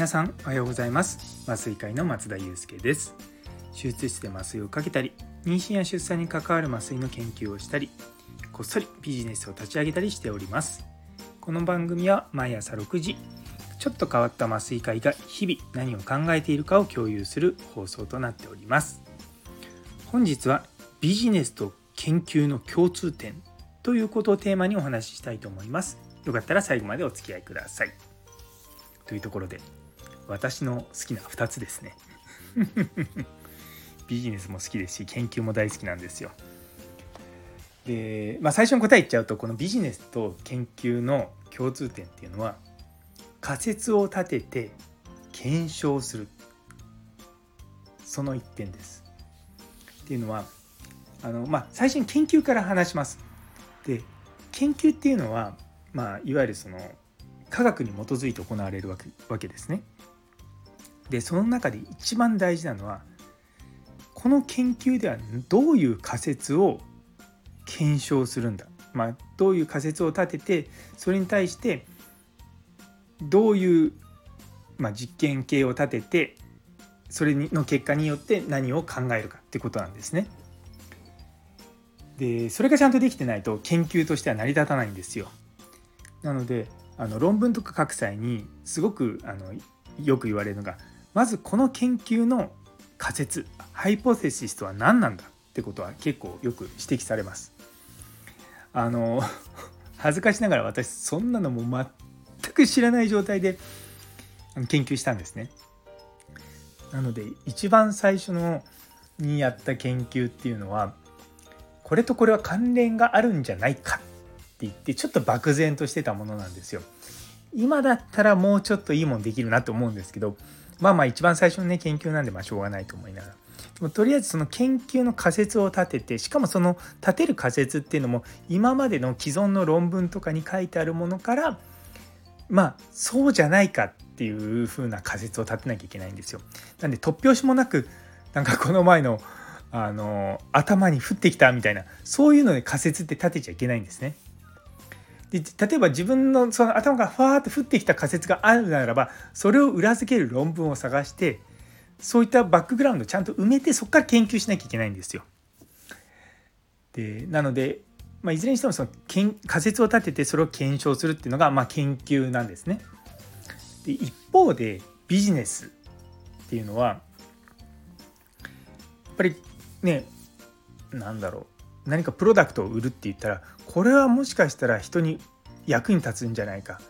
皆さんおはようございます。麻酔会の松田祐介です。手術室で麻酔をかけたり妊娠や出産に関わる麻酔の研究をしたりこっそりビジネスを立ち上げたりしております。この番組は毎朝6時ちょっと変わった麻酔会が日々何を考えているかを共有する放送となっております。本日はビジネスと研究の共通点ということをテーマにお話ししたいと思います。よかったら最後までお付き合いください。というところで私の好きな2つですね。ビジネスも好きですし研究も大好きなんですよ。で、まあ、最初に答え言っちゃうとこのビジネスと研究の共通点っていうのは仮説を立てて検証する。その一点です。っていうのはあの、まあ、最初に研究から話します。で研究っていうのは、まあ、いわゆるその科学に基づいて行われるわけわけですね。でその中で一番大事なのはこの研究ではどういう仮説を検証するんだ、まあ、どういう仮説を立ててそれに対してどういう、まあ、実験系を立ててそれの結果によって何を考えるかってことなんですね。でそれがちゃんとできてないと研究としては成り立たないんですよ。なのであの論文とか書く際にすごくあのよく言われるのがまずこの研究の仮説ハイポテシスとは何なんだってことは結構よく指摘されます。あの 恥ずかしながら私そんなのも全く知らない状態で研究したんですね。なので一番最初のにやった研究っていうのはこれとこれは関連があるんじゃないかって言ってちょっと漠然としてたものなんですよ。今だったらもうちょっといいもんできるなと思うんですけどまあまあ一番最初のね研究なんでまあしょうがないと思いながら。でもとりあえずその研究の仮説を立ててしかもその立てる仮説っていうのも今までの既存の論文とかに書いてあるものからまあそうじゃないかっていう風な仮説を立てなきゃいけないんですよ。なんで突拍子もなくなんかこの前のあの頭に降ってきたみたいなそういうので仮説って立てちゃいけないんですね。で例えば自分のその頭がファーッと降ってきた仮説があるならばそれを裏付ける論文を探してそういったバックグラウンドをちゃんと埋めてそこから研究しなきゃいけないんですよ。でなので、まあ、いずれにしてもその仮説を立ててそれを検証するっていうのが、まあ、研究なんですね。で一方でビジネスっていうのはやっぱりねなんだろう何かプロダクトを売るって言ったらこれはもしかしたら人に役に立つんじゃないか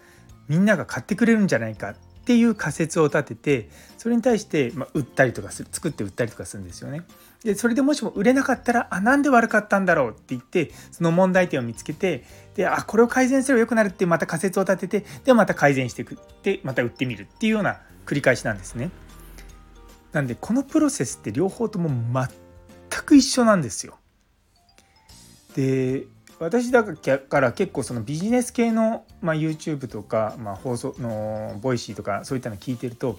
みんなが買ってくれるんじゃないかっていう仮説を立ててそれに対して、ま売ったりとかする作って売ったりとかするんですよね。でそれでもしも売れなかったらあなんで悪かったんだろうって言ってその問題点を見つけてであこれを改善すればよくなるってまた仮説を立ててでまた改善していくってまた売ってみるっていうような繰り返しなんですね。なんでこのプロセスって両方とも全く一緒なんですよ。で私だから結構そのビジネス系の、まあ、YouTube とか、まあ、放送のボイシーとかそういったの聞いてると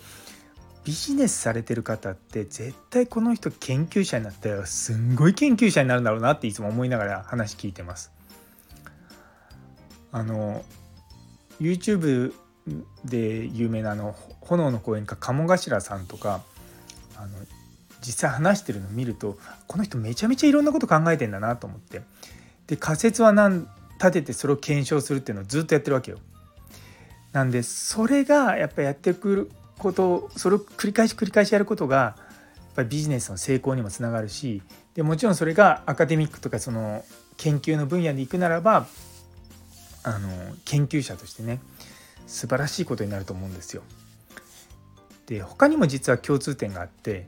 ビジネスされてる方って絶対この人研究者になったらすんごい研究者になるんだろうなっていつも思いながら話聞いてます。あの YouTube で有名なあの炎の公園か鴨頭さんとかあの実際話してるのを見るとこの人めちゃめちゃいろんなこと考えてんだなと思ってで仮説は何立ててそれを検証するっていうのをずっとやってるわけよ。なんでそれがやっぱやってくることそれを繰り返し繰り返しやることがやっぱりビジネスの成功にもつながるしでもちろんそれがアカデミックとかその研究の分野でいくならばあの研究者としてね素晴らしいことになると思うんですよ。で他にも実は共通点があって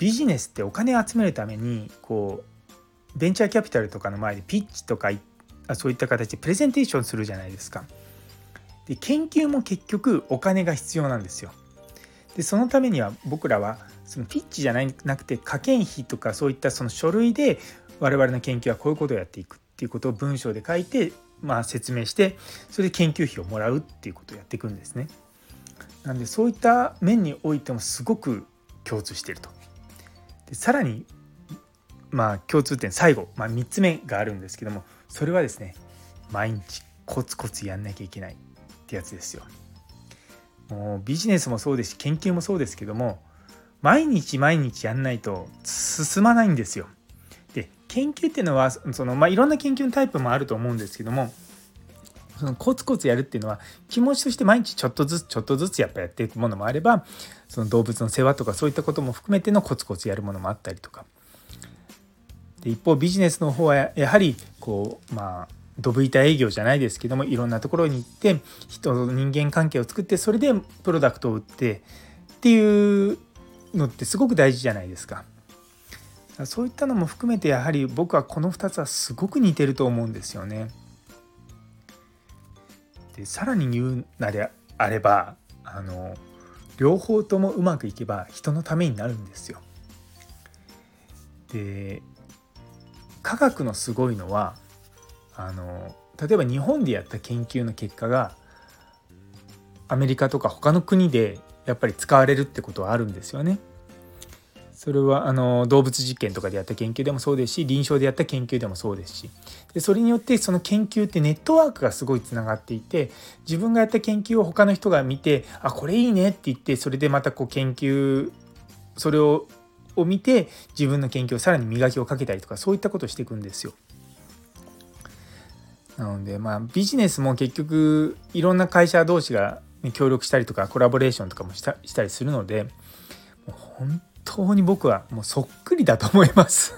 ビジネスってお金集めるためにこうベンチャーキャピタルとかの前でピッチとかそういった形でプレゼンテーションするじゃないですか。で研究も結局お金が必要なんですよ。でそのためには僕らはそのピッチじゃないなくて科研費とかそういったその書類で我々の研究はこういうことをやっていくっていうことを文章で書いて、まあ、説明してそれで研究費をもらうっていうことをやっていくんですね。なんでそういった面においてもすごく共通していると。でさらにまあ共通点最後、まあ、3つ目があるんですけどもそれはですね毎日コツコツやんなきゃいけないってやつですよ。もうビジネスもそうですし研究もそうですけども毎日毎日やんないと進まないんですよ。で研究っていうのはその、まあ、いろんな研究のタイプもあると思うんですけどもそのコツコツやるっていうのは気持ちとして毎日ちょっとずつちょっとずつやっぱやっていくものもあればその動物の世話とかそういったことも含めてのコツコツやるものもあったりとかで一方ビジネスの方はやはりこうまあドブ板営業じゃないですけどもいろんなところに行って人の人間関係を作ってそれでプロダクトを売ってっていうのってすごく大事じゃないですか。そういったのも含めてやはり僕はこの2つはすごく似てると思うんですよね。でさらに言うなであればあの両方ともうまくいけば人のためになるんですよ。で科学のすごいのはあの例えば日本でやった研究の結果がアメリカとか他の国でやっぱり使われるってことはあるんですよね。それはあの動物実験とかでやった研究でもそうですし臨床でやった研究でもそうですしでそれによってその研究ってネットワークがすごいつながっていて自分がやった研究を他の人が見てあこれいいねって言ってそれでまたこう研究それをを見て自分の研究をさらに磨きをかけたりとかそういったことをしていくんですよ。なのでまあビジネスも結局いろんな会社同士が協力したりとかコラボレーションとかもしたしたりするのでもう本当に僕はもうそっくりだと思います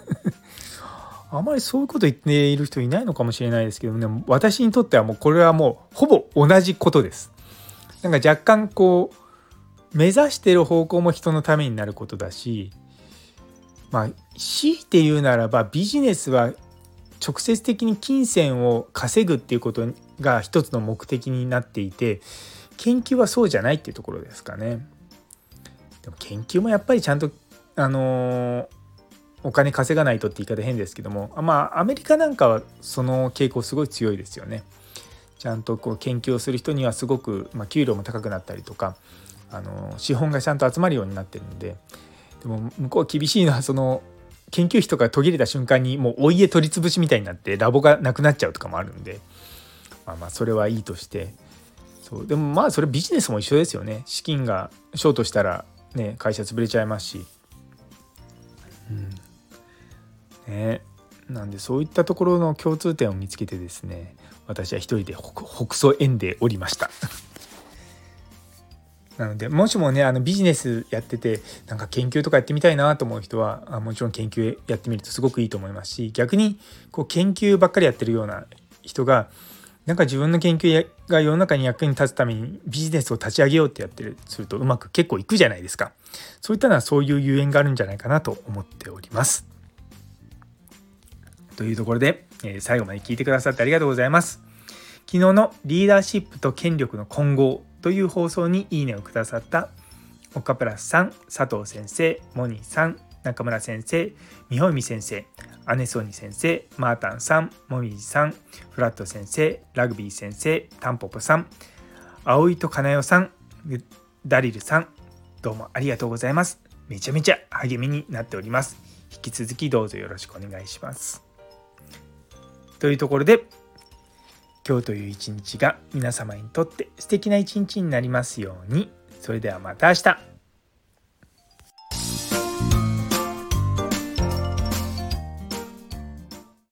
あまりそういうこと言っている人いないのかもしれないですけどね私にとってはもうこれはもうほぼ同じことです。なんか若干こう目指してる方向も人のためになることだしまあ強いて言うならばビジネスは直接的に金銭を稼ぐっていうことが一つの目的になっていて研究はそうじゃないっていうところですかね。でも研究もやっぱりちゃんとあのお金稼がないとって言い方変ですけどもまあアメリカなんかはその傾向すごい強いですよね。ちゃんとこう研究をする人にはすごく、まあ、給料も高くなったりとかあの資本がちゃんと集まるようになってるのででも向こう厳しいのはその研究費とか途切れた瞬間にもうお家取り潰しみたいになってラボがなくなっちゃうとかもあるんでまあまあそれはいいとしてそうでもまあそれビジネスも一緒ですよね資金がショートしたらね会社潰れちゃいますし。うん。ねなんでそういったところの共通点を見つけてですね私は一人で北総園でおりました。なのでもしもねあのビジネスやっててなんか研究とかやってみたいなと思う人はあもちろん研究やってみるとすごくいいと思いますし逆にこう研究ばっかりやってるような人がなんか自分の研究が世の中に役に立つためにビジネスを立ち上げようってやってるするとうまく結構いくじゃないですか。そういったのはそういうゆえんがあるんじゃないかなと思っております。というところで、えー、最後まで聞いてくださってありがとうございます。昨日のリーダーシップと権力の混合という放送にいいねをくださった岡プラスさん、佐藤先生、モニーさん、中村先生、美穂美先生、姉ソニ先生、マータンさん、もみじさん、フラット先生、ラグビー先生、タンポポさん、葵とかなよさん、ダリルさん、どうもありがとうございます。めちゃめちゃ励みになっております。引き続きどうぞよろしくお願いします。というところで今日という一日が皆様にとって素敵な一日になりますように。それではまた明日。